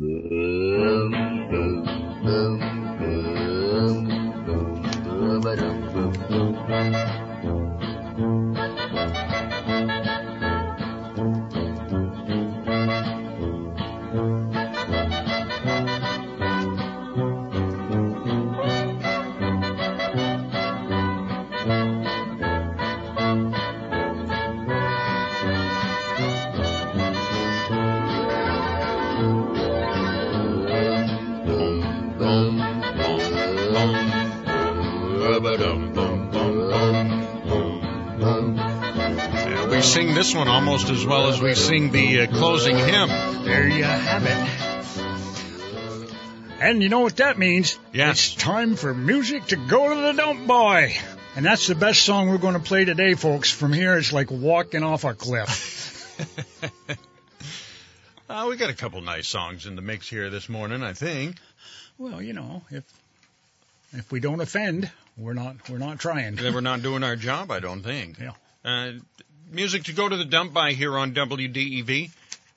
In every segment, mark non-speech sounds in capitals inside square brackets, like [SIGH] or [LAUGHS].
Boom, this one almost as well as we sing the uh, closing hymn. There you have it. And you know what that means? Yes. It's time for music to go to the dump boy. And that's the best song we're going to play today, folks. From here, it's like walking off a cliff. [LAUGHS] Uh, we got a couple nice songs in the mix here this morning, I think. well, you know, if if we don't offend, we're not we're not trying. Then we're [LAUGHS] not doing our job, I don't think. Yeah. Uh, music to go to the dump by here on WDEV.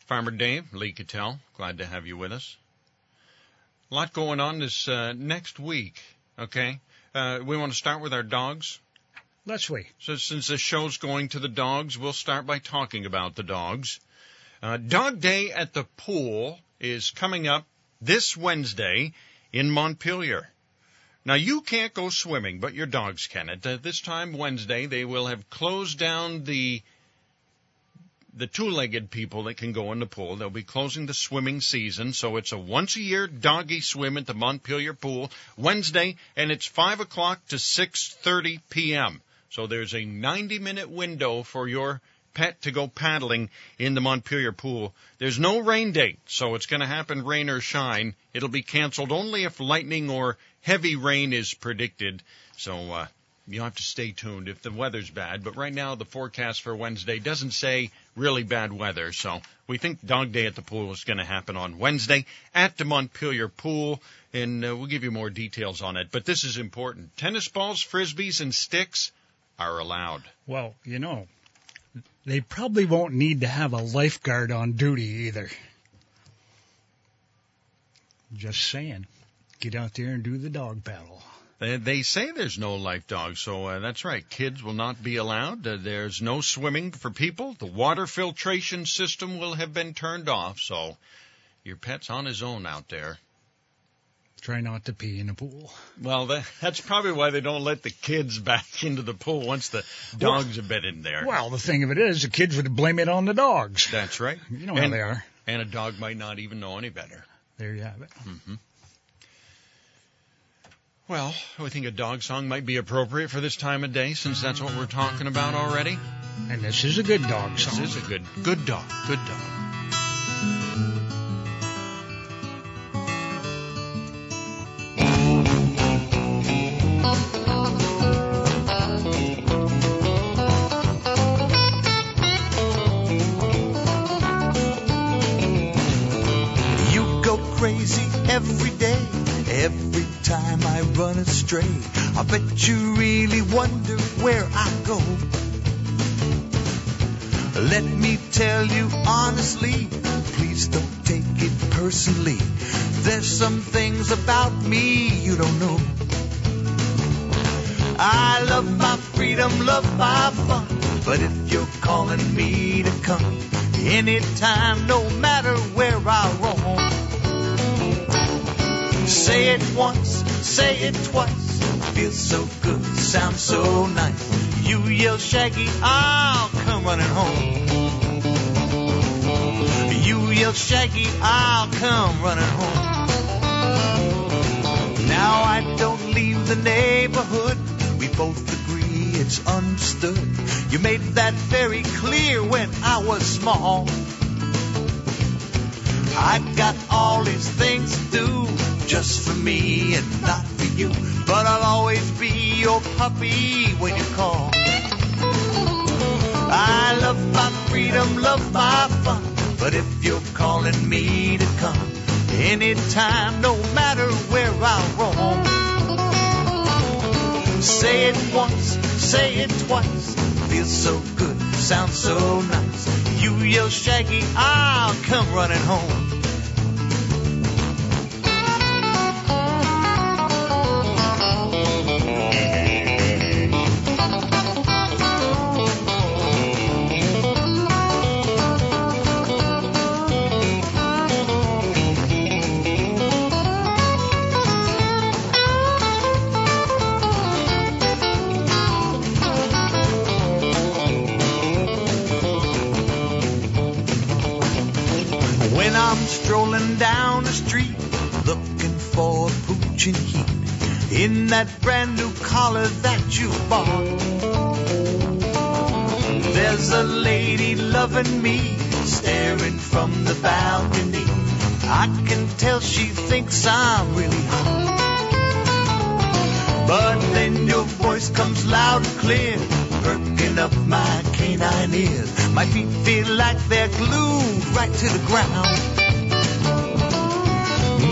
Farmer Dave, Lee Kittell, glad to have you with us. A lot going on this uh, next week, okay? Uh, we want to start with our dogs. Let's we. So since the show's going to the dogs, we'll start by talking about the dogs. Uh, Dog Day at the pool is coming up this Wednesday in Montpelier. Now you can't go swimming, but your dogs can. At uh, this time Wednesday, they will have closed down the the two-legged people that can go in the pool. They'll be closing the swimming season, so it's a once-a-year doggy swim at the Montpelier pool Wednesday, and it's five o'clock to six thirty p.m. So there's a 90-minute window for your pet to go paddling in the Montpelier pool. There's no rain date, so it's going to happen rain or shine. It'll be canceled only if lightning or heavy rain is predicted. So uh, you'll have to stay tuned if the weather's bad. But right now, the forecast for Wednesday doesn't say really bad weather. So we think Dog Day at the pool is going to happen on Wednesday at the Montpelier pool. And uh, we'll give you more details on it. But this is important. Tennis balls, frisbees, and sticks are allowed. Well, you know, they probably won't need to have a lifeguard on duty either. Just saying. Get out there and do the dog paddle. They, they say there's no life dog, so uh, that's right. Kids will not be allowed. Uh, there's no swimming for people. The water filtration system will have been turned off, so your pet's on his own out there. Try not to pee in the pool. Well, that, that's probably why they don't let the kids back [LAUGHS] into the pool once the dogs have been in there. Well, the thing of it is, the kids would blame it on the dogs. That's right. You know how they are. And a dog might not even know any better. There you have it. Well, I think a dog song might be appropriate for this time of day since that's what we're talking about already. And this is a good dog song. This is a good, good dog, good dog. You go crazy every day, every time I run astray. I bet you really wonder where I go. Let me tell you honestly, please don't take it personally. There's some things about me you don't know. I love my freedom, love my fun. But if you're calling me to come anytime, no matter where I roam, say it once, say it twice. Feels so good, sounds so nice. You yell Shaggy, I'll come running home. You yell Shaggy, I'll come running home. Now I don't leave the neighborhood. We both agree it's understood. You made that very clear when I was small. I've got all these things to do just for me and not for you. But I'll always be your puppy when you call. I love my freedom, love my fun. But if you're calling me to come anytime, no matter where I roam, say it once, say it twice. Feels so good, sounds so nice. You yell Shaggy, I'll come running home. Loving me, staring from the balcony. I can tell she thinks I'm really hot. But then your voice comes loud and clear, perking up my canine ears. My feet feel like they're glued right to the ground.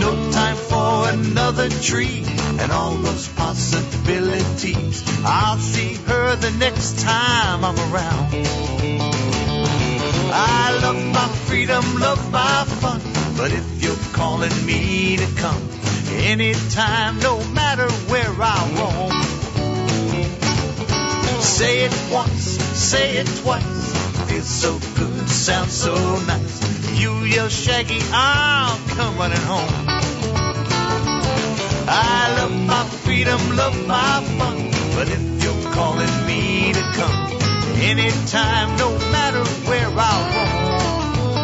No time for another tree and all those possibilities. I'll see her the next time I'm around. I love my freedom, love my fun. But if you're calling me to come anytime, no matter where I roam, say it once, say it twice. Feels so good, sounds so nice. You yell Shaggy, I'll come running home. I love my freedom, love my fun. But if you're calling me to come anytime, no matter where I roam,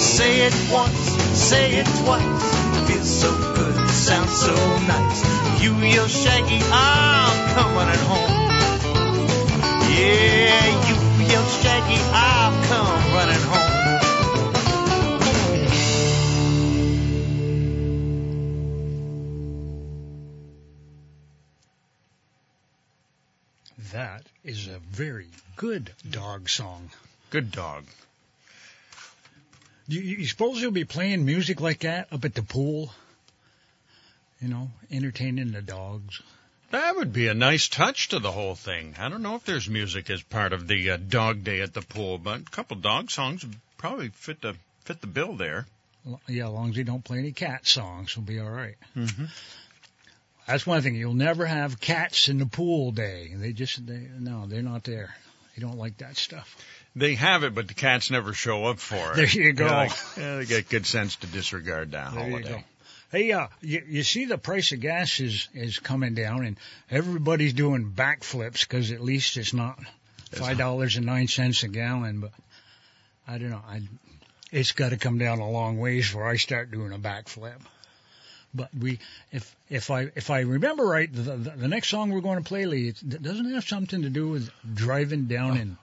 say it once, say it twice. Feels so good, sounds so nice. You yell Shaggy, I'm coming running home. Yeah, you yell Shaggy, I'll is a very good dog song. Good dog. You, you suppose you'll be playing music like that up at the pool? You know, entertaining the dogs. That would be a nice touch to the whole thing. I don't know if there's music as part of the uh, dog day at the pool, but a couple dog songs would probably fit the fit the bill there. Yeah, as long as you don't play any cat songs, we'll be all right. Mm-hmm. That's one thing. You'll never have cats in the pool day. They just, they, no, they're not there. They don't like that stuff. They have it, but the cats never show up for it. There you go. Like, yeah, they get good sense to disregard that There you holiday. go. Hey, uh, you, you see the price of gas is, is coming down and everybody's doing backflips because at least it's not five dollars and nine cents a gallon. But I don't know. I, it's got to come down a long ways before I start doing a backflip. But we, if if I if I remember right, the the, the next song we're going to play, Lee, it doesn't have something to do with driving down in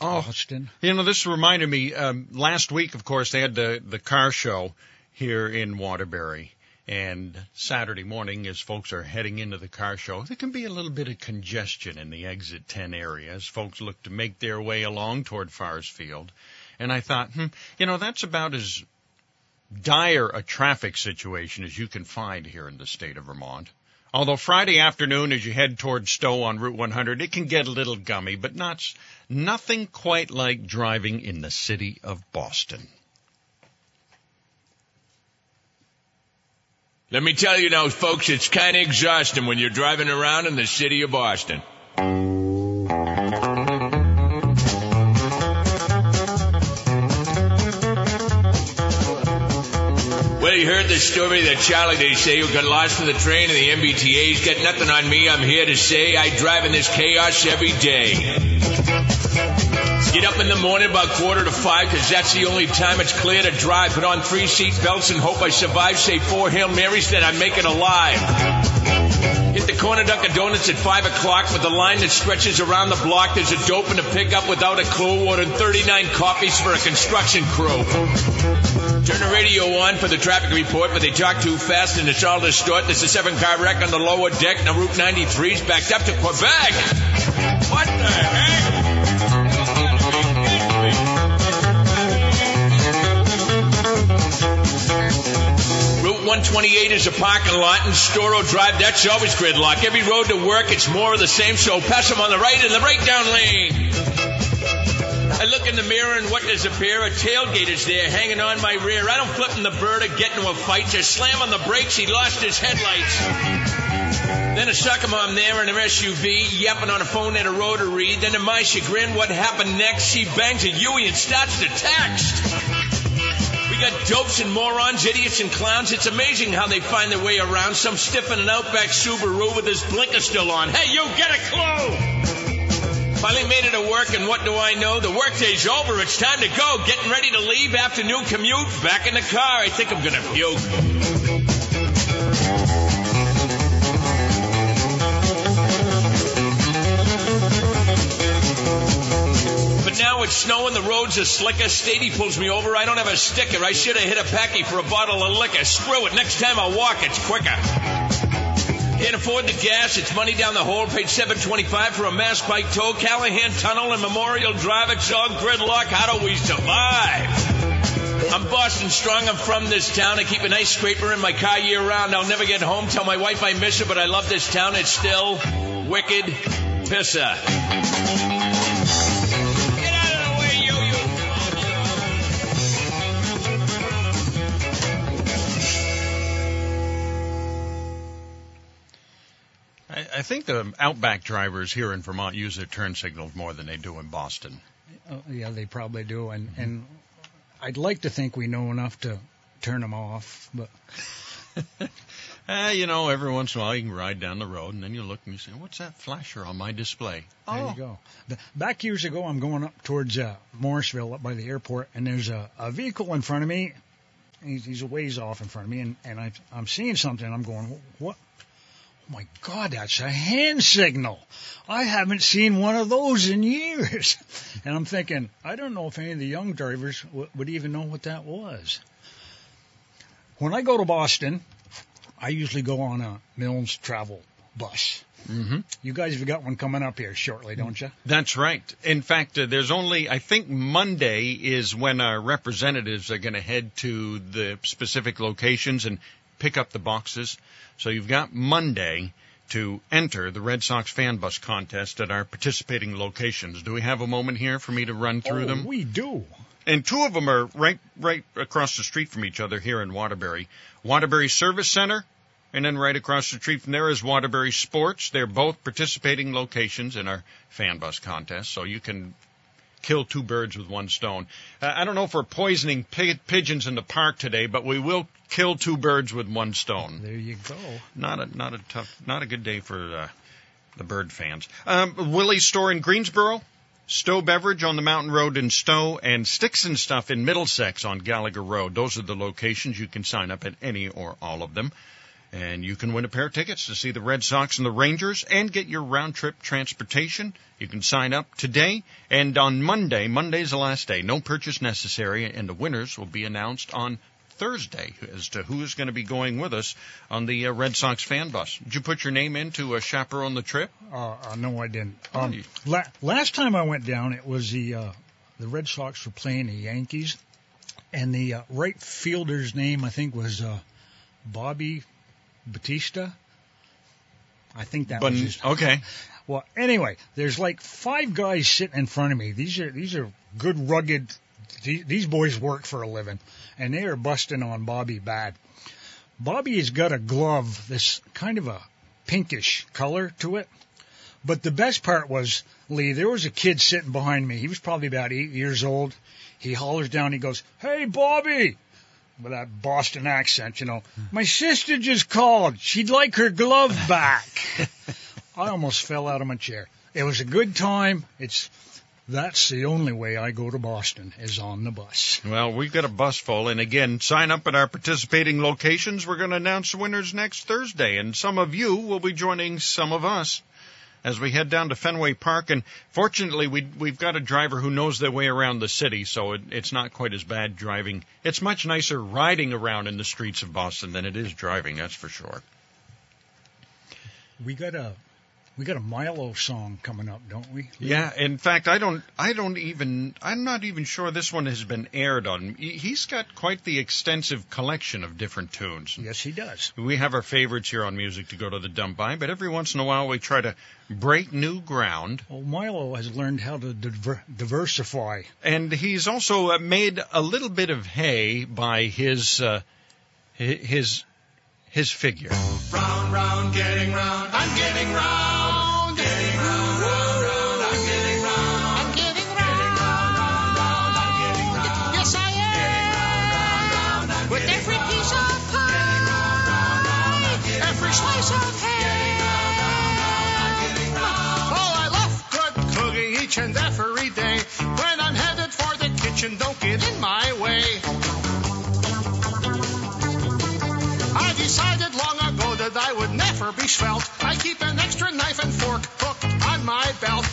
Oh, Austin. You know, this reminded me. Um, last week, of course, they had the the car show here in Waterbury, and Saturday morning, as folks are heading into the car show, there can be a little bit of congestion in the exit 10 area as folks look to make their way along toward Farsfield. And I thought, hmm, you know, that's about as dire a traffic situation as you can find here in the state of Vermont. Although Friday afternoon, as you head toward Stowe on Route 100, it can get a little gummy, but not nothing quite like driving in the city of Boston. Let me tell you now, folks, it's kind of exhausting when you're driving around in the city of Boston. Heard the story that Charlie, they say, who got lost in the train and the MBTA's got nothing on me. I'm here to say I drive in this chaos every day. Get up in the morning about quarter to five, 'cause that's the only time it's clear to drive. Put on three seat belts and hope I survive. Say four Hail Marys that I make it alive. Hit the corner Dunkin' Donuts at five o'clock with a line that stretches around the block. There's a dope in the pickup without a clue. Ordered 39 coffees for a construction crew. Turn the radio on for the traffic report, but they talk too fast and it's all distorted. There's a seven car wreck on the lower deck. Now Route 93's backed up to Quebec. What the heck? 128 is a parking lot and Storrow Drive, that's always gridlock. Every road to work, it's more of the same, so pass them on the right in the breakdown lane. I look in the mirror and what does appear? A tailgate is there hanging on my rear. I don't flip in the bird or get into a fight. Just slam on the brakes. He lost his headlights. Then a sucker mom there in her SUV, yapping on a phone at a rotary. Then to my chagrin, what happened next? She bangs a Yui and starts to text. Got dopes and morons, idiots and clowns. It's amazing how they find their way around. Some stiff in an Outback Subaru with his blinker still on. Hey, you get a clue! Finally made it to work, and what do I know? The workday's over. It's time to go. Getting ready to leave. Afternoon commute. Back in the car. I think I'm gonna puke. Now it's snowing, the roads are slicker. Stady pulls me over. I don't have a sticker. I should have hit a packy for a bottle of liquor. Screw it. Next time I walk, it's quicker. Can't afford the gas. It's money down the hole. Paid seven twenty-five for a Mass Pike tow. Callahan Tunnel and Memorial Drive. It's all gridlock. How do we survive? I'm Boston strong. I'm from this town. I keep an ice scraper in my car year round. I'll never get home. Tell my wife I miss her, but I love this town. It's still wicked pisser. Think the Outback drivers here in Vermont use their turn signals more than they do in Boston. Oh, yeah, they probably do, and and I'd like to think we know enough to turn them off, but Uh, [LAUGHS] you know, every once in a while you can ride down the road and then you look and you say, what's that flasher on my display? there oh, you go. The, back years ago, I'm going up towards uh, Morrisville, up by the airport, and there's a, a vehicle in front of me. He's, he's a ways off in front of me, and, and I, I'm seeing something. I'm going, what? My God, that's a hand signal. I haven't seen one of those in years. [LAUGHS] And I'm thinking, I don't know if any of the young drivers w- would even know what that was. When I go to Boston, I usually go on a Milnes travel bus. hmm You guys have got one coming up here shortly, don't you? That's right. In fact, uh, there's only, I think Monday is when our representatives are going to head to the specific locations and pick up the boxes. So you've got Monday to enter the Red Sox fan bus contest at our participating locations. Do we have a moment here for me to run through oh, them? We do. and two of them are right right across the street from each other here in Waterbury. Waterbury Service Center, and then right across the street from there is Waterbury Sports. They're both participating locations in our fan bus contest, so you can kill two birds with one stone. Uh, I don't know if we're poisoning pi- pigeons in the park today, but we will kill two birds with one stone. There you go. Not a not a tough, not a good day for uh, the bird fans. Um, Willie's store in Greensboro, Stowe Beverage on the Mountain Road in Stowe, and Sticks and Stuff in Middlesex on Gallagher Road. Those are the locations you can sign up at any or all of them. And you can win a pair of tickets to see the Red Sox and the Rangers and get your round trip transportation. You can sign up today and on Monday. Monday's the last day. No purchase necessary and the winners will be announced on Thursday as to who is going to be going with us on the uh, Red Sox fan bus. Did you put your name in to uh, chaperone the trip? Uh, uh, no, I didn't. Oh, Um, la- last time I went down, it was the uh, the Red Sox were playing the Yankees, and the uh, right fielder's name I think was uh, Bobby Batista. I think that But was his. okay, Well, anyway, there's like five guys sitting in front of me. These are these are good, rugged. the- These boys work for a living, and they are busting on Bobby bad. Bobby has got a glove, this kind of a pinkish color to it. But the best part was, Lee, there was a kid sitting behind me. He was probably about eight years old. He hollers down, he goes, Hey, Bobby! With that Boston accent, you know. My sister just called. She'd like her glove [LAUGHS] back. I almost fell out of my chair. It was a good time. It's, that's the only way I go to Boston is on the bus. well, we've got a bus full, and again, sign up at our participating locations. We're going to announce the winners next Thursday, and some of you will be joining some of us as we head down to Fenway Park. And fortunately, we, we've got a driver who knows their way around the city, so it, it's not quite as bad driving. It's much nicer riding around in the streets of Boston than it is driving, that's for sure. We got a, we got a Milo song coming up, don't we? Yeah, in fact, I don't, I don't even, I'm not even sure this one has been aired on. he- He's got quite the extensive collection of different tunes. Yes, he does. We have our favorites here on music to go to the dump by, but every once in a while we try to break new ground. Well, Milo has learned how to diver- diversify. And he's also uh, made a little bit of hay by his, uh, his, his figure. Round, round, getting round, I'm getting round, every slice of ham. Oh, I love good cooking each and every day. When I'm headed for the kitchen, don't get in my way. I decided long ago that I would never be svelte. I keep an extra knife and fork hooked on my belt.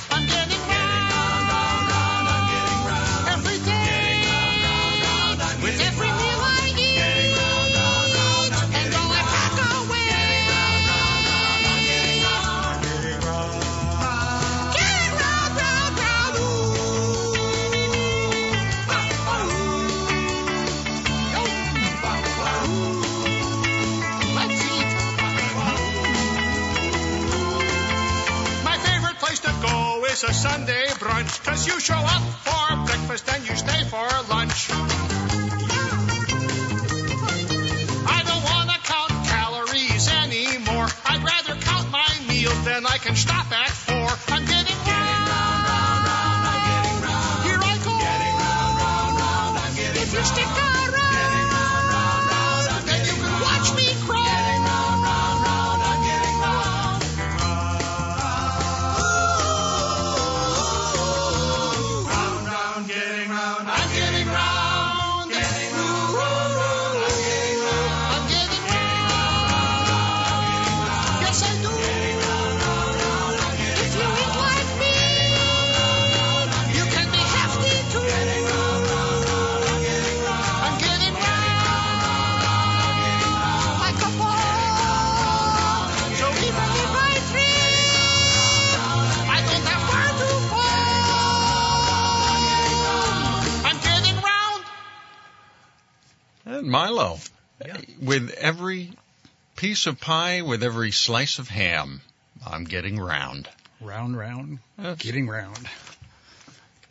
Piece of pie, with every slice of ham, I'm getting round. Round, round, That's- getting round.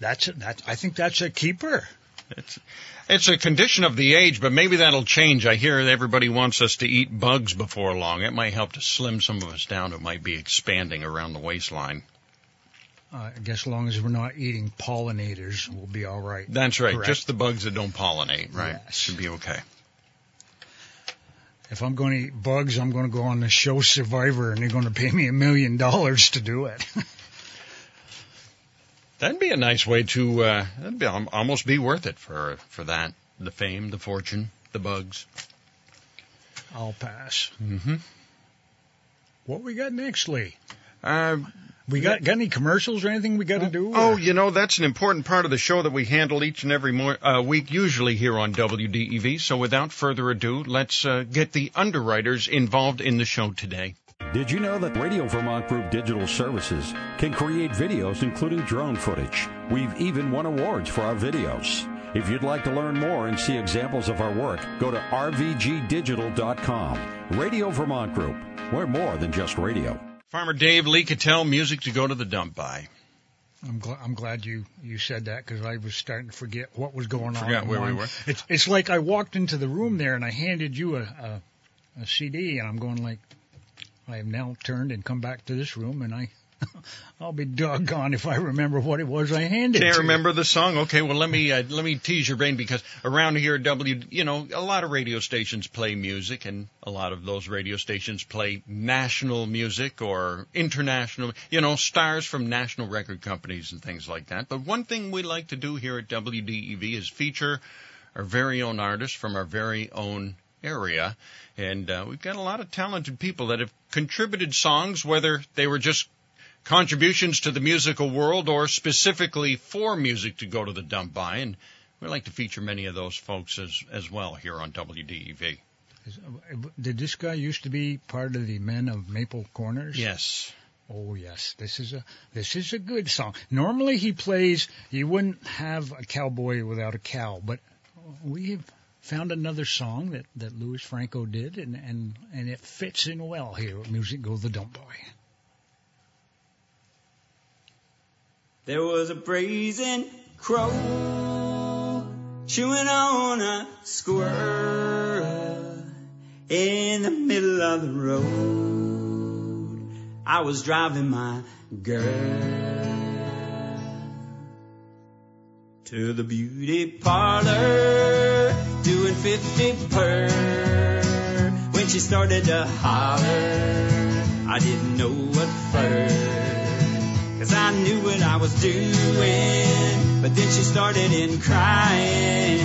That's it. That I think that's a keeper. It's it's a condition of the age, but maybe that'll change. I hear everybody wants us to eat bugs before long. It might help to slim some of us down. It might be expanding around the waistline. Uh, I guess as long as we're not eating pollinators, we'll be all right. That's right. Correct. Just the bugs that don't pollinate, right? Yes. Should be okay. If I'm going to eat bugs, I'm going to go on the show Survivor, and they're going to pay me a million dollars to do it. [LAUGHS] That'd be a nice way to. Uh, that'd be almost be worth it for for that. The fame, the fortune, the bugs. I'll pass. Mm-hmm. What we got next, Lee? Uh, We got got any commercials or anything we got to do? Oh, you know, that's an important part of the show that we handle each and every mo- uh, week, usually here on WDEV. So without further ado, let's uh, get the underwriters involved in the show today. Did you know that Radio Vermont Group Digital Services can create videos including drone footage? We've even won awards for our videos. If you'd like to learn more and see examples of our work, go to rvgdigital.com. Radio Vermont Group. We're more than just radio. Farmer Dave Lee Kittell, music to go to the dump by. I'm, gl- I'm glad you, you said that because I was starting to forget what was going on. Forgot where we were. It's, it's like I walked into the room there and I handed you a, a, a CD and I'm going like, I have now turned and come back to this room and I, [LAUGHS] I'll be doggone if I remember what it was I handed. Can't remember the song. Okay, well let me uh, let me tease your brain because around here, at W, you know, a lot of radio stations play music, and a lot of those radio stations play national music or international, you know, stars from national record companies and things like that. But one thing we like to do here at WDEV is feature our very own artists from our very own area, and uh, we've got a lot of talented people that have contributed songs, whether they were just contributions to the musical world or specifically for music to go to the dump by. And we like to feature many of those folks as, as well here on WDEV. Uh, did this guy used to be part of the Men of Maple Corners? Yes. Oh yes, this is a this is a good song. Normally he plays. You wouldn't have a cowboy without a cow, but we have found another song that that Louis Franco did, and and and it fits in well here. with Music Go the Dump Boy. There was a brazen crow chewing on a squirrel in the middle of the road. I was driving my girl to the beauty parlor doing 50 per when she started to holler. I didn't know what first cause I knew what I was doing. But then she started in crying,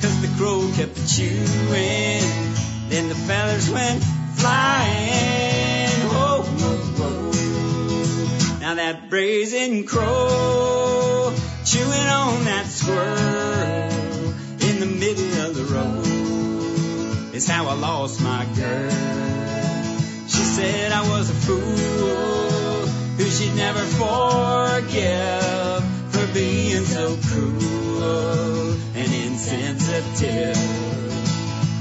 cause the crow kept chewing. Then the feathers went flying. Oh whoa, whoa. Now that brazen crow, chewing on that squirrel in the middle of the road, is how I lost my girl. She said I was a fool she'd never forgive for being so cruel and insensitive.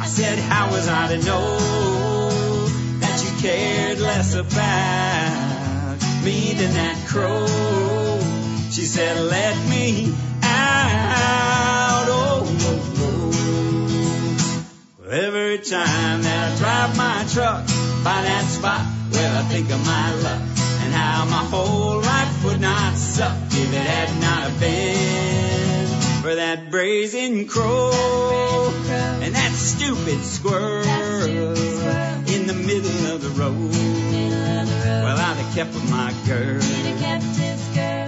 I said, how was I to know that you cared less about me than that crow? She said, let me out. Oh, oh, oh. Every time that I drive my truck by that spot where I think of my luck how my whole life would not suck if it had not been for that brazen crow and that stupid squirrel in the middle of the road. Well, I'd have kept with my girl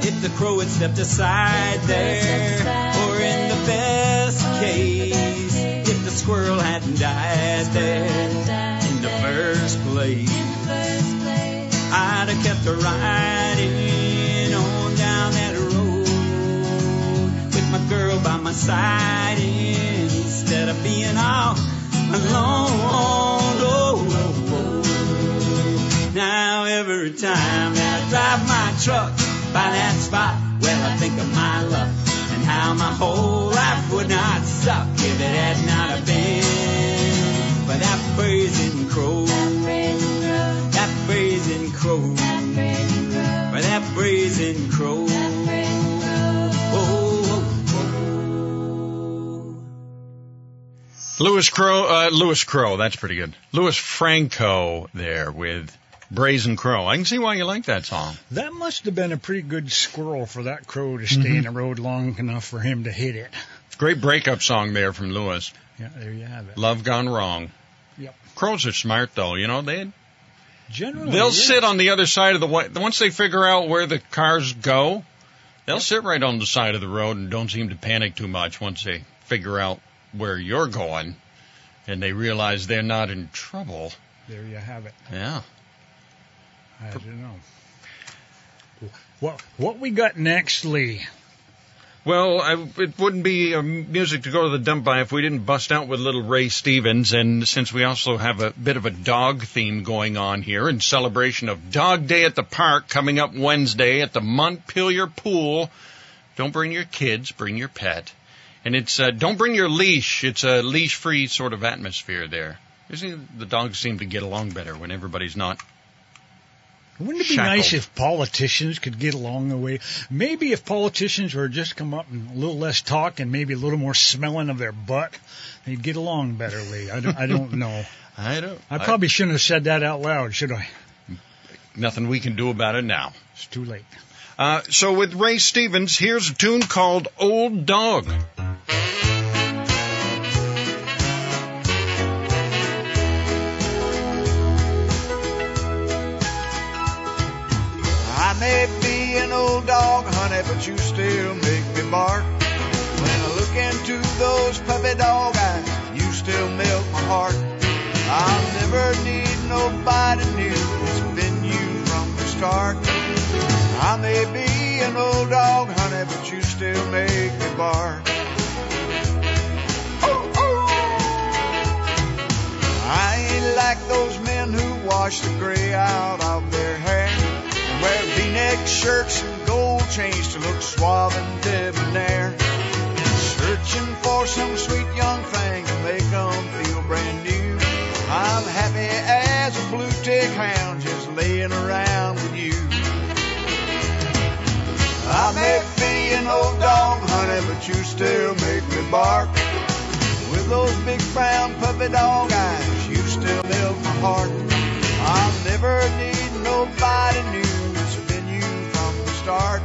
if the crow had stepped aside there, or in the best case, if the squirrel hadn't died there in the first place. Kept riding on down that road with my girl by my side instead of being all alone. Oh, oh, oh. Now every time I drive my truck by that spot, well I think of my luck and how my whole life would not suck if it had not have been for that brazen crow, that brazen crow, for that brazen crow. Oh, oh, oh. Lewis Crow, uh, Lewis Crow, that's pretty good. Louis Franco there with Brazen Crow. I can see why you like that song. That must have been a pretty good squirrel for that crow to stay in the road long enough for him to hit it. Great breakup song there from Lewis. Yeah, there you have it. Love Gone Wrong. Yep. Crows are smart though, you know, they Generally, they'll sit on the other side of the way. Once they figure out where the cars go, they'll sit right on the side of the road and don't seem to panic too much once they figure out where you're going and they realize they're not in trouble. There you have it. Yeah. I don't know. What what we got next, Lee? Well, I, it wouldn't be uh, music to go to the dump by if we didn't bust out with little Ray Stevens. And since we also have a bit of a dog theme going on here in celebration of Dog Day at the Park coming up Wednesday at the Montpelier Pool, don't bring your kids, bring your pet. And it's uh, don't bring your leash. It's a leash-free sort of atmosphere there. You see, the dogs seem to get along better when everybody's not Wouldn't it be Shackled. nice if politicians could get along the way? Maybe if politicians were just come up and a little less talk and maybe a little more smelling of their butt, they'd get along better, Lee. I don't, I don't know. [LAUGHS] I don't. I probably shouldn't have said that out loud, should I? nothing we can do about it now. It's too late. Uh, so with Ray Stevens, here's a tune called Old Dog. Dog, honey, but you still make me bark. When I look into those puppy dog eyes, you still melt my heart. I'll never need nobody new. It's been you from the start. I may be an old dog, honey, but you still make me bark. Oh, oh. I ain't like those men who wash the gray out of their hair and wear V-neck shirts gold chains to look suave and debonair. Searching for some sweet young thing to make 'em feel brand new. I'm happy as a blue tick hound just laying around with you. I may be an old dog, honey, but you still make me bark. With those big brown puppy dog eyes, you still melt my heart. I'll never need nobody new. Start.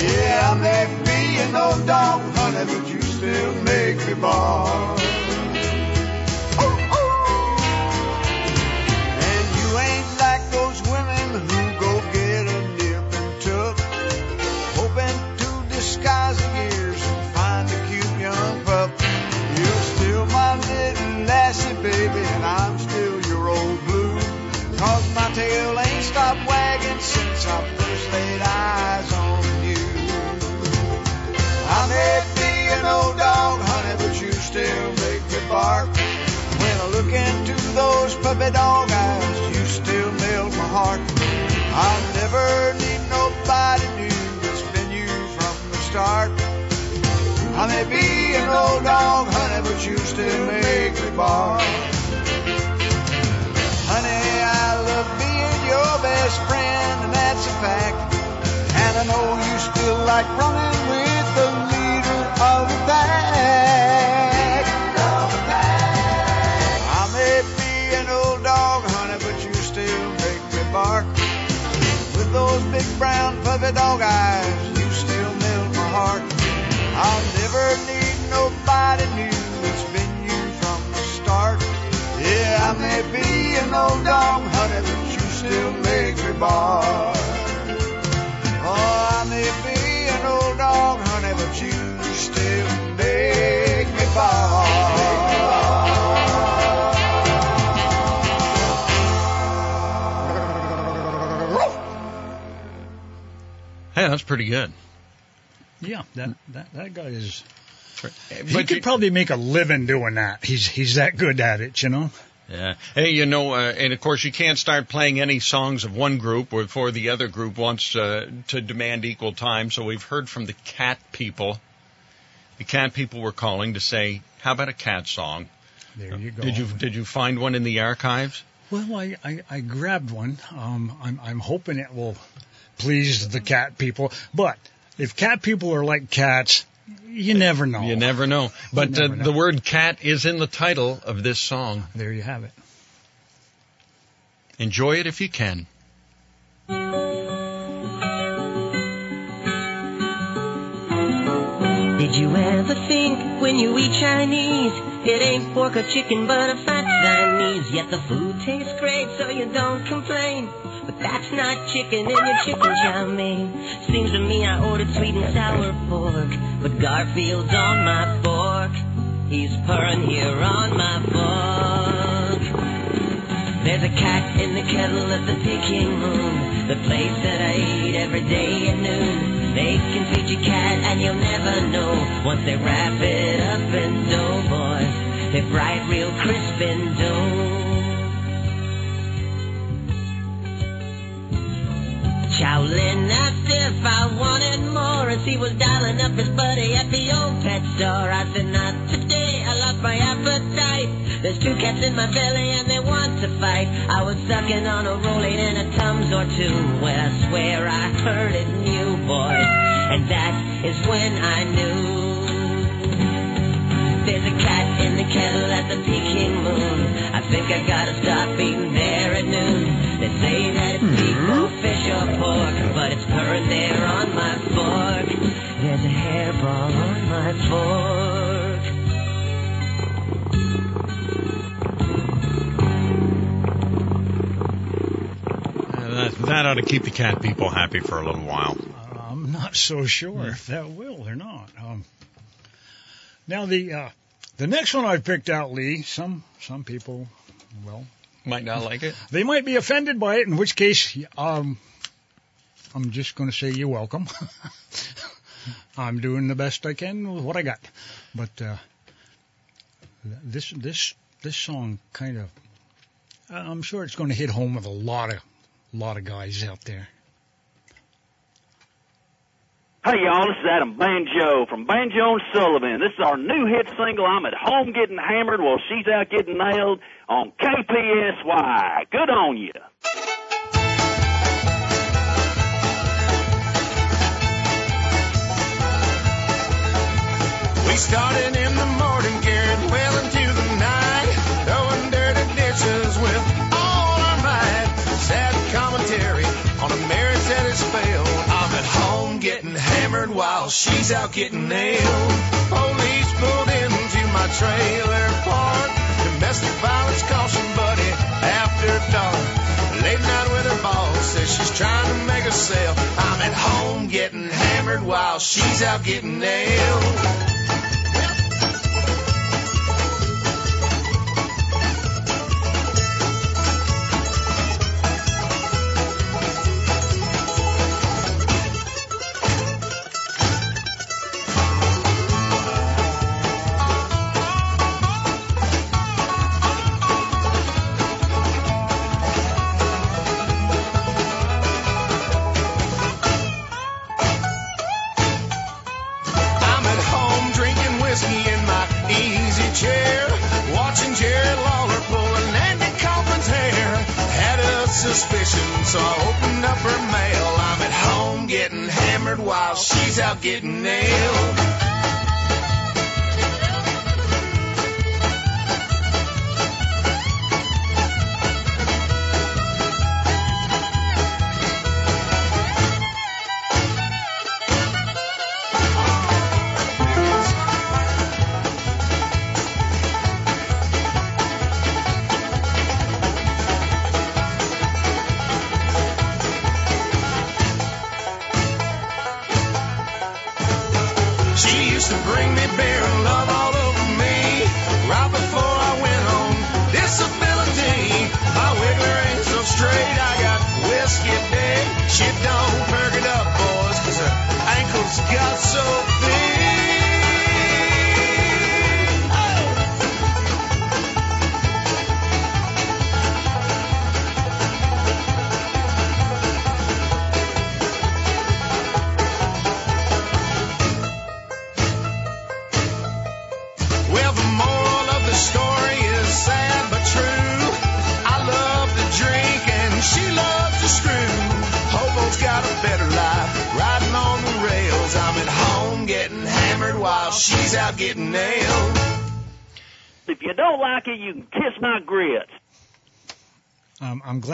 Yeah, I may be an old dog, honey, but you still make me bark. And you ain't like those women who go get a nip and tuck, hoping to disguise the years and find a cute young pup. You're still my little lassie, baby, and I'm still your old blue. Cause my tail ain't stopped wagging since since still make me bark. When I look into those puppy dog eyes, you still melt my heart. I'll never need nobody new. It's been you from the start. I may be an old dog, honey, but you still make me bark. Honey, I love being your best friend, and that's a fact. And I know you still like running brown dog eyes, you still melt my heart. I'll never need nobody new. It's been you from the start. Yeah, I may be an old dog, honey, but you still make me bark. Hey, that's pretty good. Yeah, that that that guy is. But He could you- probably make a living doing that. He's he's that good at it, you know. Yeah. Hey, you know, uh, and of course you can't start playing any songs of one group before the other group wants uh, to demand equal time. So we've heard from the cat people. The cat people were calling to say, "How about a cat song?" There you go. Did you did you find one in the archives? Well, I, I, I grabbed one. Um, I'm, I'm hoping it will please the cat people. But if cat people are like cats, you never know. You never know. But never uh, know. the word "cat" is in the title of this song. There you have it. Enjoy it if you can. Did you ever think when you eat Chinese, it ain't pork or chicken but a fat Chinese? Yet the food tastes great, so you don't complain. But that's not chicken in your chicken chow mein. Seems to me I ordered sweet and sour pork, but Garfield's on my fork. He's purring here on my fork. There's a cat in the kettle at the Peking Moon, the place that I eat every day at noon. They can feed your cat and you'll never know. Once they wrap it up in dough, boys, they fry it real crisp in dough. Chowlin asked if I wanted more as he was dialing up his buddy at the old pet store. I said, not lost my appetite. There's two cats in my belly and they want to fight. I was sucking on a rolling in a Tums or two when I swear I heard it new, boys. And that is when I knew. There's a cat in the kettle at the Peking Moon. I think I gotta stop eating there at noon. They say that it's hmm. beef or fish or pork, but it's purring there on my fork. There's a hairball on my fork. That, that ought to keep the cat people happy for a little while. I'm not so sure if that will or not. Um, now the uh, the next one I've picked out, Lee. Some some people, well, Might not like it. they might be offended by it. In which case, um, I'm just going to say you're welcome. [LAUGHS] I'm doing the best I can with what I got. But uh, this this this song kind of, I'm sure it's going to hit home with a lot of lot of guys out there. Hey y'all, this is Adam Banjo from Banjo and Sullivan. This is our new hit single, I'm at home getting hammered while she's out getting nailed on KPSY. Good on you. We started in the morning, carried well into the night, throwing dirty dishes with hammered while she's out getting nailed. Police pulled into my trailer park. Domestic violence caution, buddy, after dark. Late night with her boss says she's trying to make a sale. I'm at home getting hammered while she's out getting nailed.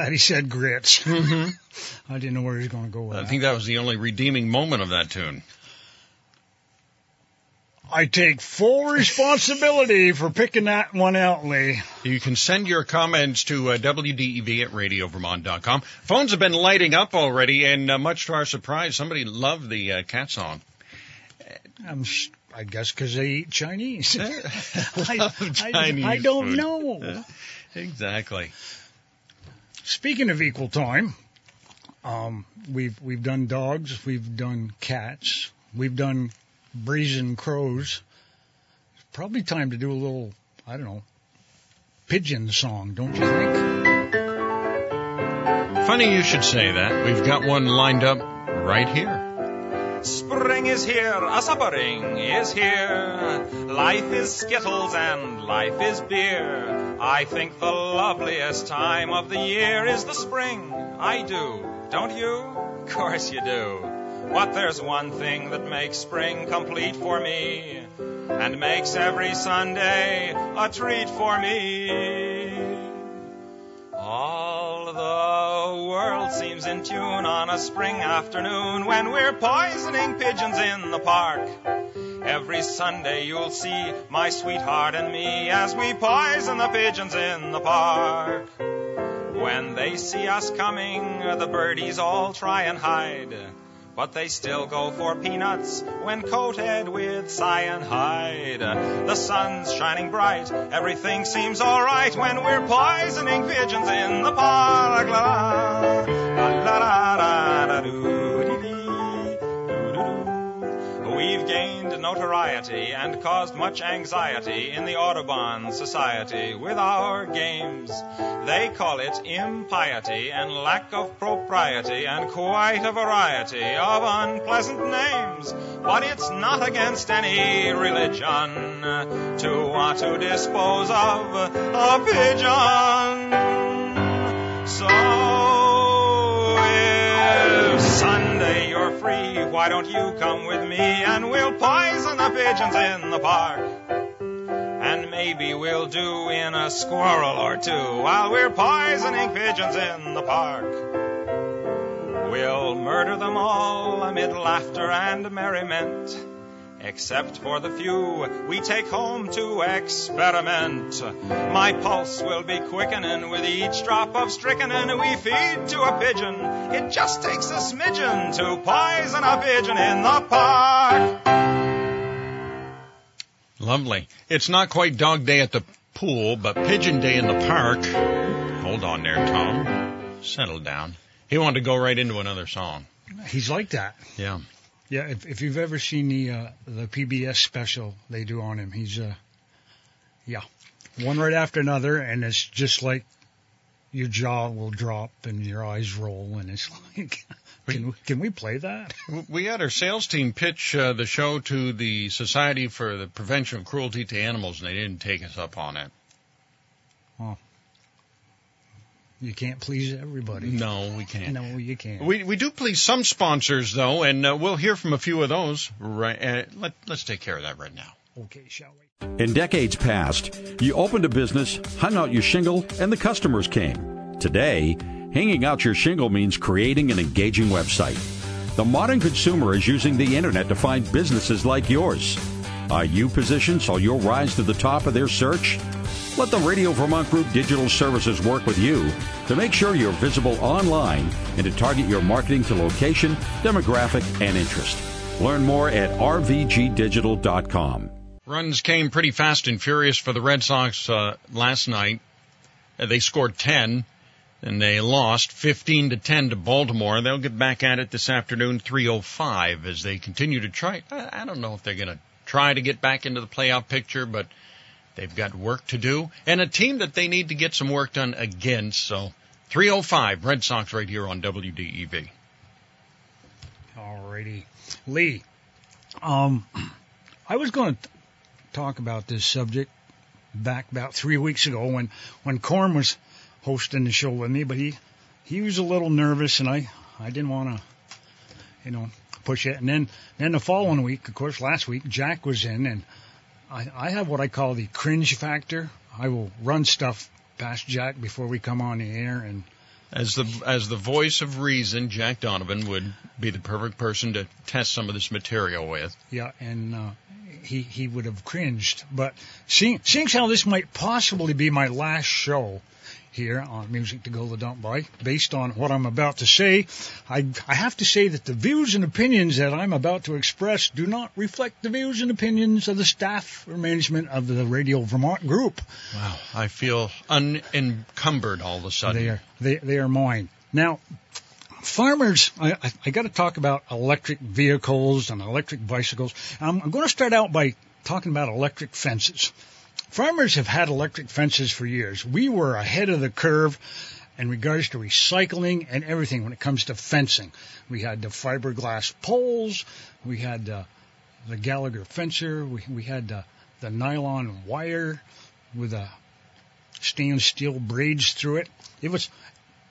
Glad he said grits. [LAUGHS] I didn't know where he was going to go with I that. think that was the only redeeming moment of that tune. I take full responsibility for picking that one out, Lee. You can send your comments to uh, WDEV at radiovermont.com. Phones have been lighting up already, and uh, much to our surprise, somebody loved the uh, cat song. I'm, I guess because they eat Chinese. [LAUGHS] [LAUGHS] I, I- Chinese I don't food. know. Exactly. Speaking of equal time, um, we've we've done dogs, we've done cats, we've done brazen crows. It's probably time to do a little, I don't know, pigeon song, don't you think? Funny you should say that. We've got one lined up right here. Spring is here, a spring is here. Life is skittles and life is beer. I think the loveliest time of the year is the spring. I do, don't you? Of course you do. But there's one thing that makes spring complete for me, and makes every Sunday a treat for me. All the world seems in tune on a spring afternoon when we're poisoning pigeons in the park. Every Sunday you'll see my sweetheart and me as we poison the pigeons in the park. When they see us coming, the birdies all try and hide. But they still go for peanuts when coated with cyanide. The sun's shining bright, everything seems alright when we're poisoning pigeons in the park. La la la la la la Gained notoriety and caused much anxiety in the Audubon Society with our games. They call it impiety and lack of propriety and quite a variety of unpleasant names. But it's not against any religion to want to dispose of a pigeon. So You're free, why don't you come with me and we'll poison the pigeons in the park? And maybe we'll do in a squirrel or two while we're poisoning pigeons in the park. We'll murder them all amid laughter and merriment. Except for the few we take home to experiment. My pulse will be quickening with each drop of strychnine we feed to a pigeon. It just takes a smidgen to poison a pigeon in the park. Lovely. It's not quite dog day at the pool, but pigeon day in the park. Hold on there, Tom. Settle down. He wanted to go right into another song. He's like that. Yeah. Yeah, if, if you've ever seen the uh, the PBS special they do on him, he's uh, yeah, one right after another, and it's just like your jaw will drop and your eyes roll, and it's [LAUGHS] like, can we, can we play that? We had our sales team pitch uh, the show to the Society for the Prevention of Cruelty to Animals, and they didn't take us up on it. You can't please everybody. No, we can't. No, you can't. We we do please some sponsors though, and uh, we'll hear from a few of those. Right. Uh, let let's take care of that right now. Okay, shall we? In decades past, you opened a business, hung out your shingle, and the customers came. Today, hanging out your shingle means creating an engaging website. The modern consumer is using the internet to find businesses like yours. Are you positioned so you'll rise to the top of their search? Let the Radio Vermont Group Digital Services work with you to make sure you're visible online and to target your marketing to location, demographic, and interest. Learn more at rvgdigital.com. Runs came pretty fast and furious for the Red Sox uh, last night. Uh, they scored 10 and they lost 15 to 10 to Baltimore. They'll get back at it this afternoon 305 as they continue to try. I, I don't know if they're going to try to get back into the playoff picture, but they've got work to do and a team that they need to get some work done against. So 305 Red Sox right here on WDEV. Alrighty. Lee, um, I was going to talk about this subject back about three weeks ago when, when Corm was hosting the show with me, but he, he was a little nervous and I, I didn't want to, you know, push it. And then, then the following week, of course, last week, Jack was in and I, I have what I call the cringe factor. I will run stuff past Jack before we come on the air and As the as the voice of reason, Jack Donovan would be the perfect person to test some of this material with. Yeah, and uh, he he would have cringed. But seeing seeing how this might possibly be my last show here on Music to Go the Dump By, based on what I'm about to say, I I have to say that the views and opinions that I'm about to express do not reflect the views and opinions of the staff or management of the Radio Vermont Group. Wow, I feel unencumbered all of a sudden. They are they they are mine now. Farmers, I, I, I got to talk about electric vehicles and electric bicycles. I'm, I'm going to start out by talking about electric fences. Farmers have had electric fences for years. We were ahead of the curve in regards to recycling and everything when it comes to fencing. We had the fiberglass poles, we had uh, the Gallagher fencer, we, we had uh, the nylon wire with a stainless steel braids through it. It was,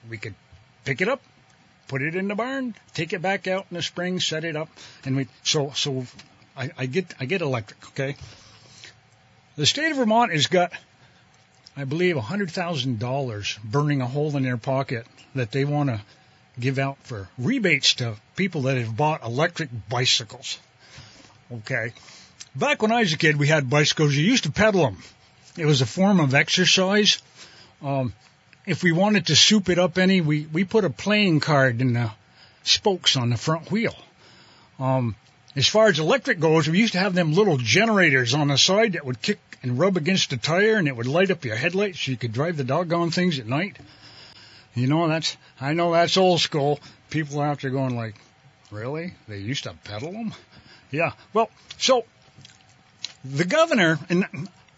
we could pick it up, put it in the barn, take it back out in the spring, set it up, and we, so, so I, I get, I get electric, okay? The state of Vermont has got, I believe, $100,000 burning a hole in their pocket that they want to give out for rebates to people that have bought electric bicycles. Okay. Back when I was a kid, we had bicycles. You used to pedal them. It was a form of exercise. Um, if we wanted to soup it up any, we, we put a playing card in the spokes on the front wheel. Um, as far as electric goes, we used to have them little generators on the side that would kick and rub against the tire and it would light up your headlights so you could drive the doggone things at night. You know, that's, I know that's old school. People out there going like, really? They used to pedal them? Yeah. Well, so the governor, and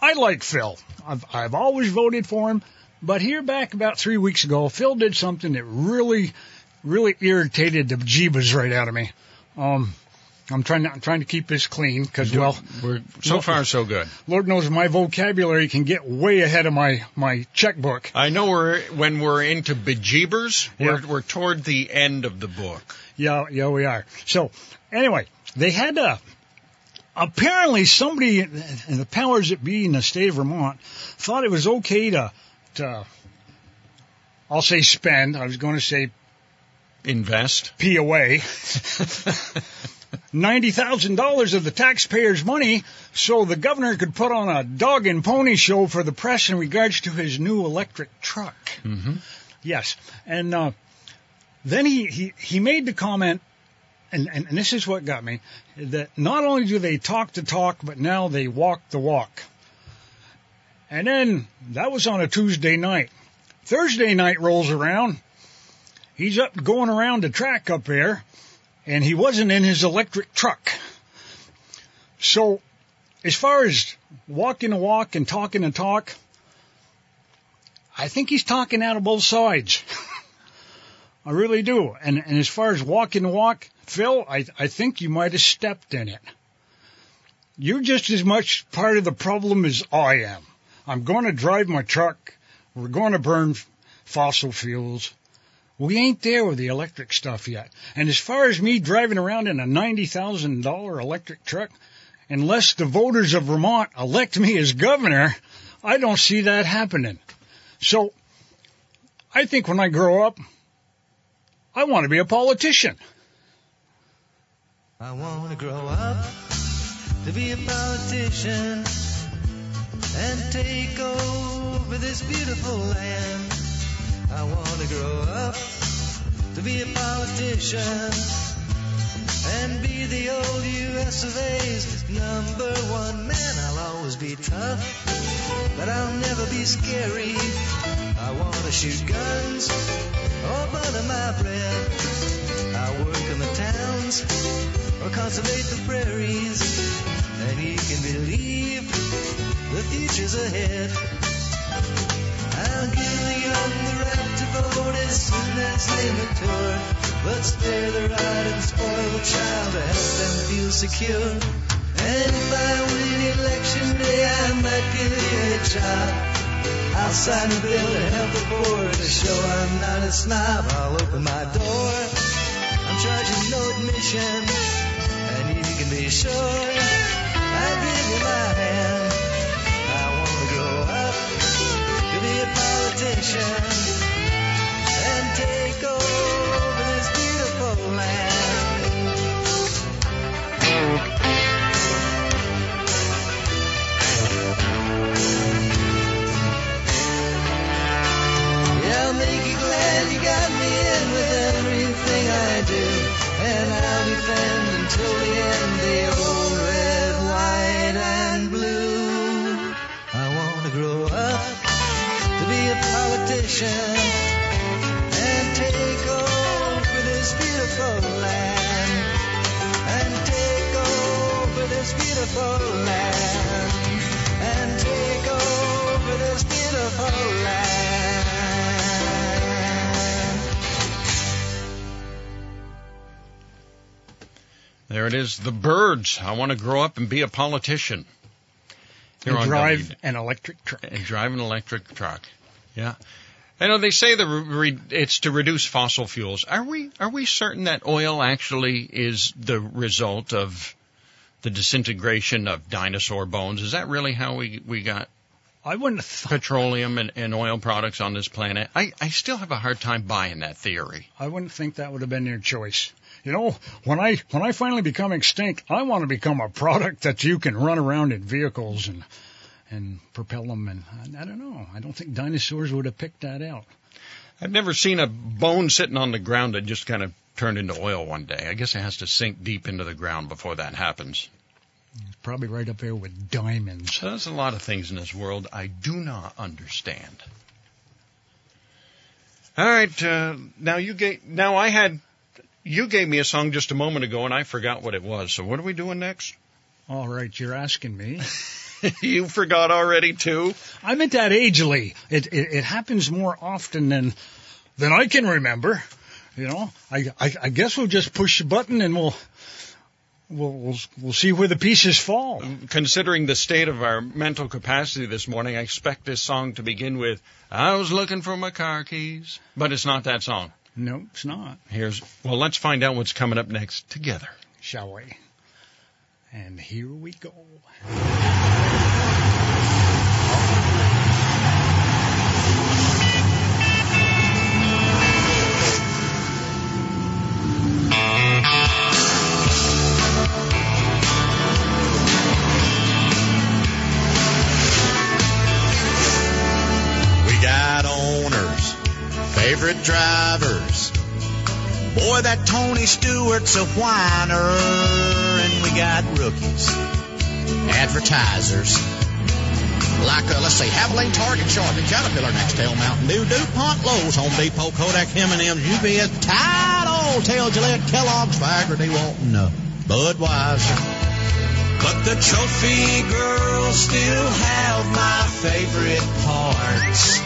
I like Phil. I've, I've always voted for him, but here back about three weeks ago, Phil did something that really, really irritated the jeebas right out of me. Um, I'm trying to, I'm trying to keep this clean because, well, We're so far so good. Lord knows my vocabulary can get way ahead of my, my checkbook. I know we're when we're into bejeebers, Yeah. we're we're toward the end of the book. Yeah, yeah, we are. So, anyway, they had apparently somebody in the powers that be in the state of Vermont thought it was okay to, to, I'll say spend. I was going to say Invest. pee away [LAUGHS] ninety thousand dollars of the taxpayers' money so the governor could put on a dog and pony show for the press in regards to his new electric truck. Mm-hmm. Yes, and uh, then he, he he made the comment, and, and and this is what got me that not only do they talk the talk, but now they walk the walk. And then that was on a Tuesday night. Thursday night rolls around. He's up going around the track up there, and he wasn't in his electric truck. So, as far as walking the walk and talking the talk, I think he's talking out of both sides. [LAUGHS] I really do. And, and as far as walking the walk, Phil, I, I think you might have stepped in it. You're just as much part of the problem as I am. I'm going to drive my truck. We're going to burn fossil fuels. We ain't there with the electric stuff yet. And as far as me driving around in a $90,000 electric truck, unless the voters of Vermont elect me as governor, I don't see that happening. So I think when I grow up, I want to be a politician. I want to grow up to be a politician and take over this beautiful land. I want to grow up to be a politician and be the old US of A's number one man. I'll always be tough, but I'll never be scary. I want to shoot guns or butter my bread. I work in the towns or cultivate the prairies, and you can believe the future's ahead. I'll give the young the right to vote as soon as they mature, but spare the right and spoil the child to help them feel secure. And if I win election day, I might give you a job. I'll sign a bill to help the poor to show I'm not a snob. I'll open my door. I'm charging no admission, and you can be sure I'll give you my hand. I want to grow up to be a politician to grow up to be a politician beautiful land. And take over this beautiful land. There it is. The birds. I want to grow up and be a politician. Here And drive W- an electric truck. and drive an electric truck. Yeah. I know they say the re- it's to reduce fossil fuels. Are we are we certain that oil actually is the result of the disintegration of dinosaur bones? Is that really how we we got I wouldn't have thought, petroleum and, and oil products on this planet? I, I still have a hard time buying that theory. I wouldn't think that would have been their choice. You know, when I when I finally become extinct, I want to become a product that you can run around in vehicles and and propel them. And I, I don't know. I don't think dinosaurs would have picked that out. I've never seen a bone sitting on the ground that just kind of turned into oil one day. I guess it has to sink deep into the ground before that happens. It's probably right up there with diamonds. So there's a lot of things in this world I do not understand. All right, uh, now you gave now I had you gave me a song just a moment ago and I forgot what it was. So what are we doing next? All right, you're asking me. [LAUGHS] you forgot already too. I'm at that age, Lee. It, it it happens more often than than I can remember. You know, I, I I guess we'll just push the button and we'll we'll we'll, we'll see where the pieces fall. Um, considering the state of our mental capacity this morning, I expect this song to begin with "I was looking for my car keys," but it's not that song. No, it's not. Here's well, let's find out what's coming up next together. Shall we? And here we go. Drivers. Boy, that Tony Stewart's a whiner. And we got rookies, advertisers. Like, uh, let's say, Havoline, Target, Sharp, and Caterpillar, Nextel, Mountain Dew, DuPont, Lowe's, Home Depot, Kodak, M&M's, UPS, Tide, Old Tail, Gillette, Kellogg's, Viagra, they won't know. Budweiser. But the trophy girls still have my favorite parts.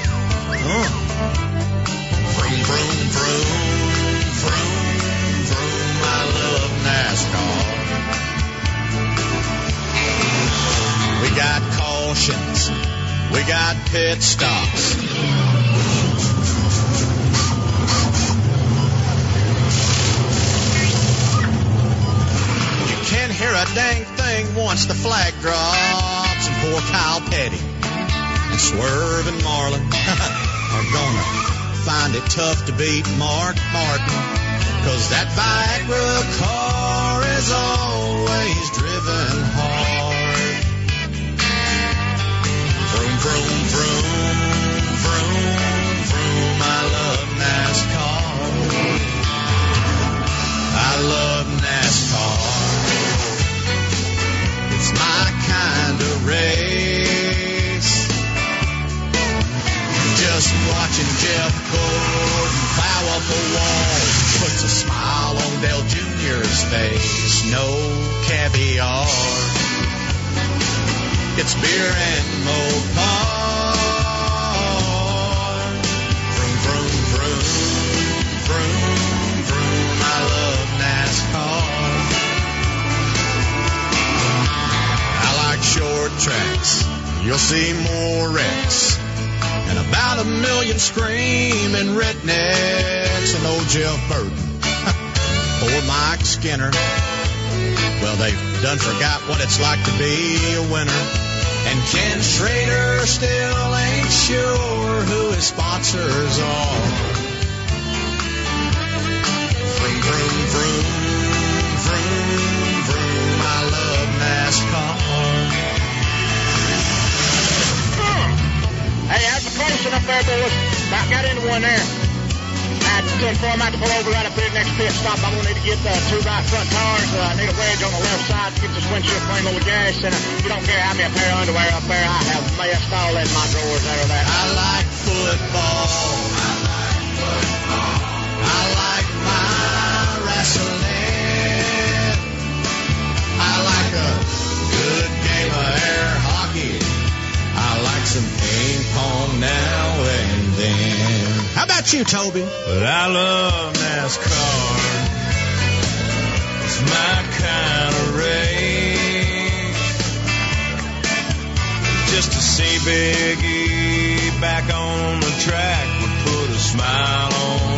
Vroom, vroom, vroom, vroom, vroom. I love NASCAR. We got cautions. We got pit stops. You can't hear a dang thing once the flag drops. And poor Kyle Petty and Sterling Marlin [LAUGHS] are gonna find it tough to beat Mark Martin. Cause that Viagra car is always driven hard. Vroom, vroom, vroom, vroom, vroom. I love NASCAR. I love NASCAR. It's my kind of race. Just watching Jeff Gordon plow up wall puts a smile on Dale Jr.'s face. No caviar. It's beer and Mopar. Vroom, vroom, vroom, vroom, vroom. I love NASCAR. I like short tracks. You'll see more wrecks. And about a million screaming rednecks and old Jeff Burton. [LAUGHS] Poor Mike Skinner. Well, they've done forgot what it's like to be a winner. And Ken Schrader still ain't sure who his sponsors are. Vroom, vroom, vroom, vroom. I love NASCAR. Hey, how's the closing up there, boys? About got into one there. I had to inform out to pull over right up here next pit stop. I'm gonna need to get the two right front tires. Uh, I need a wedge on the left side to get this windshield clean with gas. And uh, you don't care how a pair of underwear up there. I have messed all in my drawers there that. I like football. I like football. I like my wrestling. I like a good game of air hockey. Some ping pong now and then. How about you, Toby? But I love NASCAR. It's my kind of race. Just to see Big E back on the track would put a smile on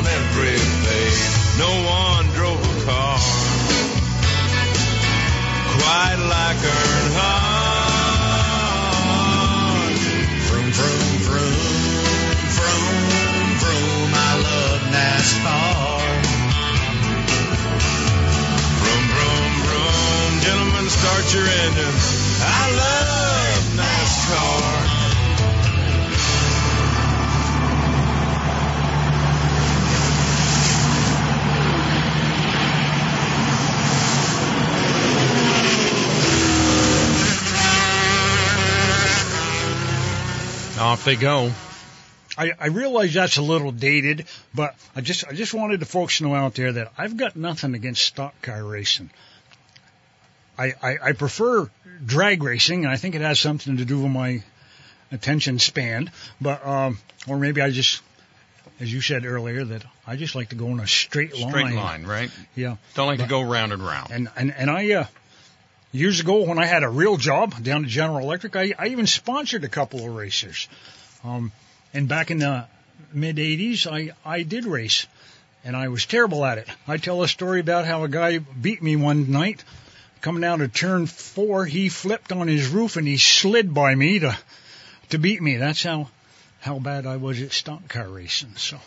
Off they go. I, I realize that's a little dated, but I just I just wanted the folks to know out there that I've got nothing against stock car racing. I, I, I prefer drag racing, and I think it has something to do with my attention span. But um, or maybe I just, as you said earlier, that I just like to go in a straight line. Straight line, right? Yeah. Don't like to go round and round. And and and I uh, years ago when I had a real job down at General Electric, I, I even sponsored a couple of racers. Um, and back in the mid '80s, I I did race, and I was terrible at it. I tell a story about how a guy beat me one night. Coming down to turn four, he flipped on his roof and he slid by me to to beat me. That's how how bad I was at stock car racing. So,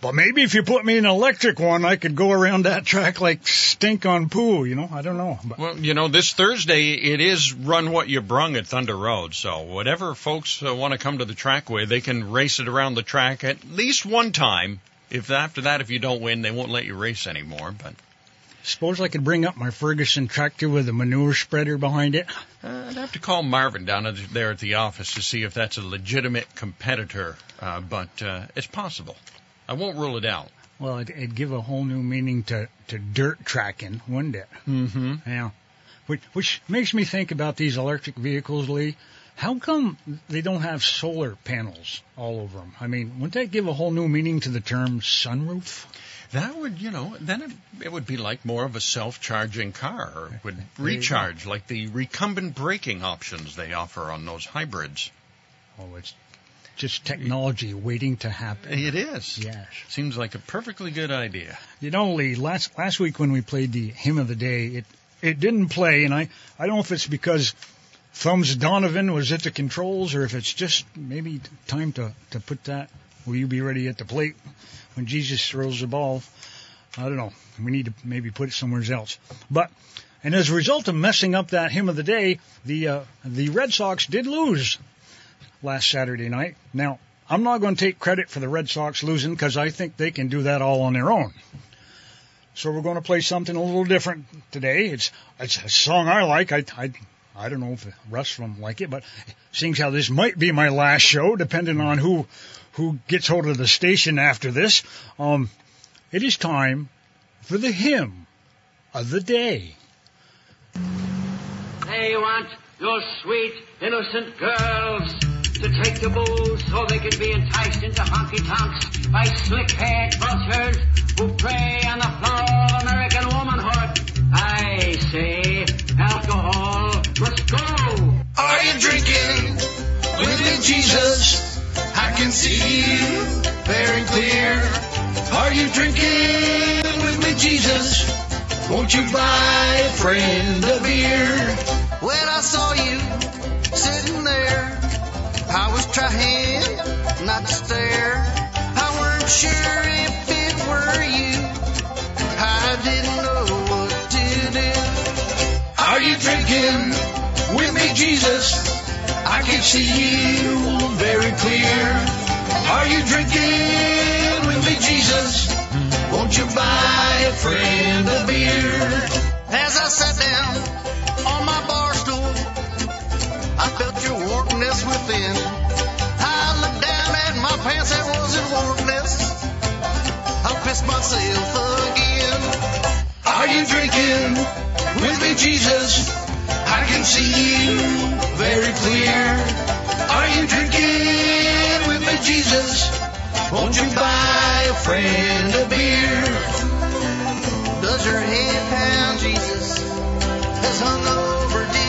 but maybe if you put me in an electric one, I could go around that track like stink on poo. You know, I don't know. But Well, you know, this Thursday it is Run What You Brung at Thunder Road. So whatever folks uh, want to come to the track with, they can race it around the track at least one time. If after that, if you don't win, they won't let you race anymore. But suppose I could bring up my Ferguson tractor with a manure spreader behind it. uh, I'd have to call Marvin down there at the office to see if that's a legitimate competitor. Uh, but uh, it's possible. I won't rule it out. Well, it'd, it'd give a whole new meaning to to dirt tracking, wouldn't it? Mm-hmm. Yeah. Which which makes me think about these electric vehicles, Lee. How come they don't have solar panels all over them? I mean, wouldn't that give a whole new meaning to the term sunroof? That would, you know, then it, it would be like more of a self-charging car, or it would recharge like the recumbent braking options they offer on those hybrids. Oh, it's just technology waiting to happen. It is. Yes. Seems like a perfectly good idea. You know, Lee, last last week when we played the hymn of the day, it it didn't play, and I I don't know if it's because Thumbs Donovan was at the controls, or if it's just maybe time to to put that. Will you be ready at the plate when Jesus throws the ball? I don't know. We need to maybe put it somewhere else. But and as a result of messing up that hymn of the day, the uh, the Red Sox did lose last Saturday night. Now I'm not going to take credit for the Red Sox losing because I think they can do that all on their own. So we're going to play something a little different today. It's it's a song I like. I I, I don't know if Russ from like it, but seeing how this might be my last show, depending on who who gets hold of the station after this, um, it is time for the hymn of the day. They want your sweet, innocent girls to take the booze so they can be enticed into honky tonks by slick-haired vultures who prey on the floor of American womanhood. I say, alcohol must go. Are you drinking with me, Jesus? I can see you very clear. Are you drinking with me, Jesus? Won't you buy a friend a beer? When trying not to stare. I weren't sure if it were you. I didn't know what to do. Are you drinking with me, Jesus? I can see you very clear. Are you drinking with me, Jesus? Won't you buy a friend a beer? As I sat down on my bar stool, I felt your warmness within. Pants, there wasn't warmness. I pissed myself again. Are you drinking with me, Jesus? I can see you very clear. Are you drinking with me, Jesus? Won't you buy a friend a beer? Does your head pound Jesus? Has hung over,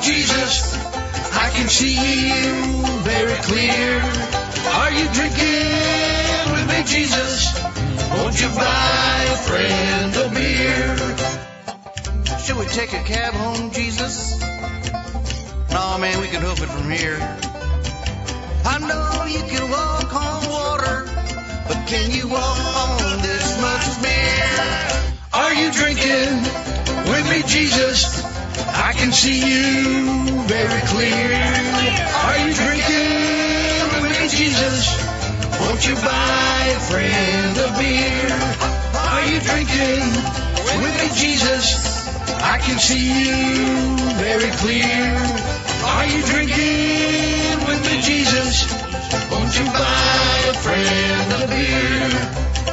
Jesus? I can see you very clear. Are you drinking with me, Jesus? Won't you buy a friend a beer? Should we take a cab home, Jesus? No, man, we can hoof it from here. I know you can walk on water, but can you walk on this much beer? Are you drinking with me, Jesus? I can see you very clear. Are you drinking with Jesus? Won't you buy a friend a beer? Are you drinking with me, Jesus? I can see you very clear. Are you drinking with me, Jesus? Won't you buy a friend a beer?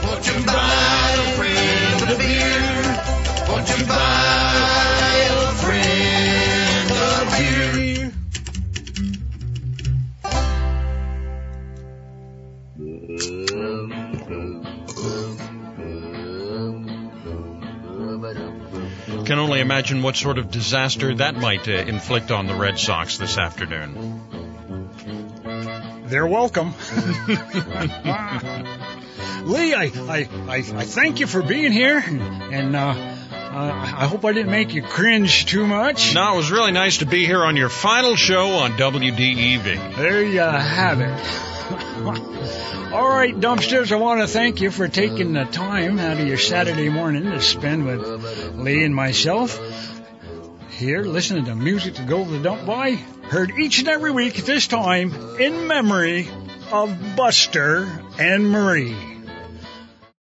Won't you buy a friend a beer? Won't you buy a friend beer? Can only imagine what sort of disaster that might uh, inflict on the Red Sox this afternoon. They're welcome. [LAUGHS] Lee, I, I, I, I thank you for being here, and uh, I hope I didn't make you cringe too much. No, it was really nice to be here on your final show on WDEV. There you have it. [LAUGHS] All right, dumpsters, I want to thank you for taking the time out of your Saturday morning to spend with Lee and myself here listening to music to go to the dump by. Heard each and every week at this time in memory of Buster and Marie.